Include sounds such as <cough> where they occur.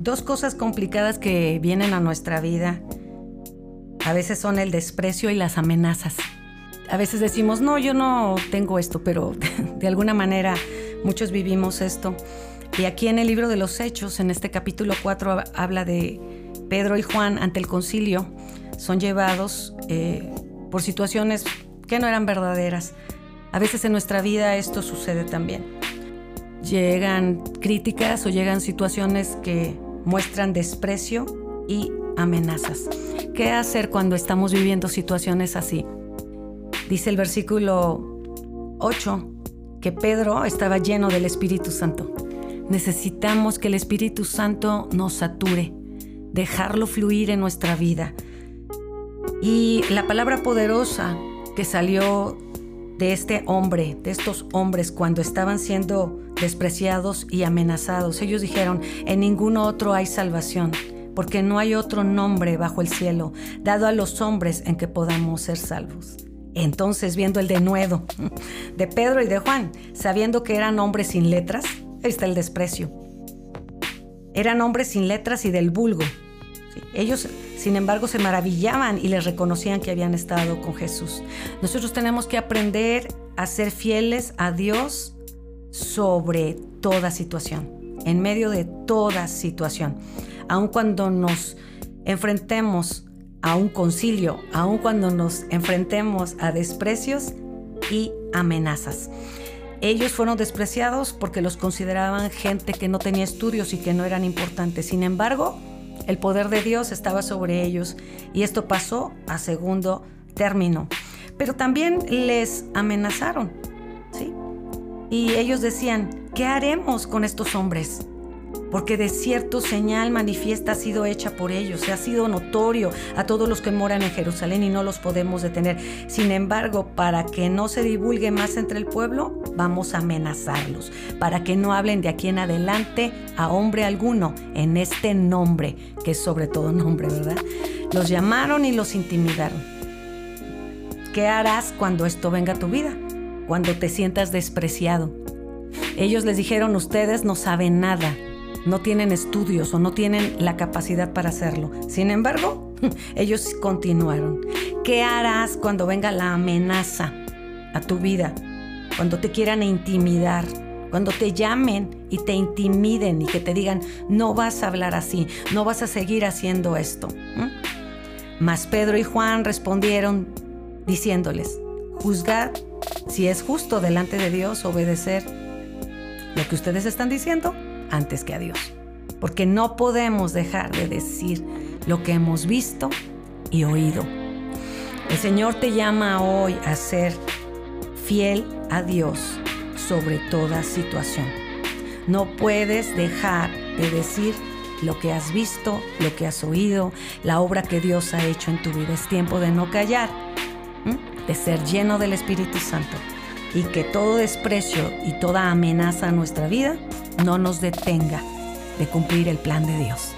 Dos cosas complicadas que vienen a nuestra vida a veces son el desprecio y las amenazas. A veces decimos, no, yo no tengo esto, pero <laughs> de alguna manera muchos vivimos esto. Y aquí en el libro de los Hechos, en este capítulo 4, habla de Pedro y Juan ante el concilio. Son llevados eh, por situaciones que no eran verdaderas. A veces en nuestra vida esto sucede también. Llegan críticas o llegan situaciones que muestran desprecio y amenazas. ¿Qué hacer cuando estamos viviendo situaciones así? Dice el versículo 8 que Pedro estaba lleno del Espíritu Santo. Necesitamos que el Espíritu Santo nos sature, dejarlo fluir en nuestra vida. Y la palabra poderosa que salió de este hombre, de estos hombres cuando estaban siendo despreciados y amenazados. Ellos dijeron, en ningún otro hay salvación, porque no hay otro nombre bajo el cielo dado a los hombres en que podamos ser salvos. Entonces, viendo el denuedo <laughs> de Pedro y de Juan, sabiendo que eran hombres sin letras, ahí está el desprecio. Eran hombres sin letras y del vulgo. Ellos, sin embargo, se maravillaban y les reconocían que habían estado con Jesús. Nosotros tenemos que aprender a ser fieles a Dios sobre toda situación, en medio de toda situación. Aun cuando nos enfrentemos a un concilio, aun cuando nos enfrentemos a desprecios y amenazas. Ellos fueron despreciados porque los consideraban gente que no tenía estudios y que no eran importantes. Sin embargo, el poder de Dios estaba sobre ellos y esto pasó a segundo término. Pero también les amenazaron, ¿sí? Y ellos decían, ¿qué haremos con estos hombres? Porque de cierto señal manifiesta ha sido hecha por ellos, se ha sido notorio a todos los que moran en Jerusalén y no los podemos detener. Sin embargo, para que no se divulgue más entre el pueblo, vamos a amenazarlos, para que no hablen de aquí en adelante a hombre alguno en este nombre, que es sobre todo nombre, ¿verdad? Los llamaron y los intimidaron. ¿Qué harás cuando esto venga a tu vida? Cuando te sientas despreciado. Ellos les dijeron, ustedes no saben nada, no tienen estudios o no tienen la capacidad para hacerlo. Sin embargo, <laughs> ellos continuaron. ¿Qué harás cuando venga la amenaza a tu vida? Cuando te quieran intimidar, cuando te llamen y te intimiden y que te digan, no vas a hablar así, no vas a seguir haciendo esto. Mas Pedro y Juan respondieron diciéndoles, juzgad si es justo delante de Dios obedecer lo que ustedes están diciendo antes que a Dios. Porque no podemos dejar de decir lo que hemos visto y oído. El Señor te llama hoy a ser fiel a Dios sobre toda situación. No puedes dejar de decir lo que has visto, lo que has oído, la obra que Dios ha hecho en tu vida. Es tiempo de no callar, de ser lleno del Espíritu Santo y que todo desprecio y toda amenaza a nuestra vida no nos detenga de cumplir el plan de Dios.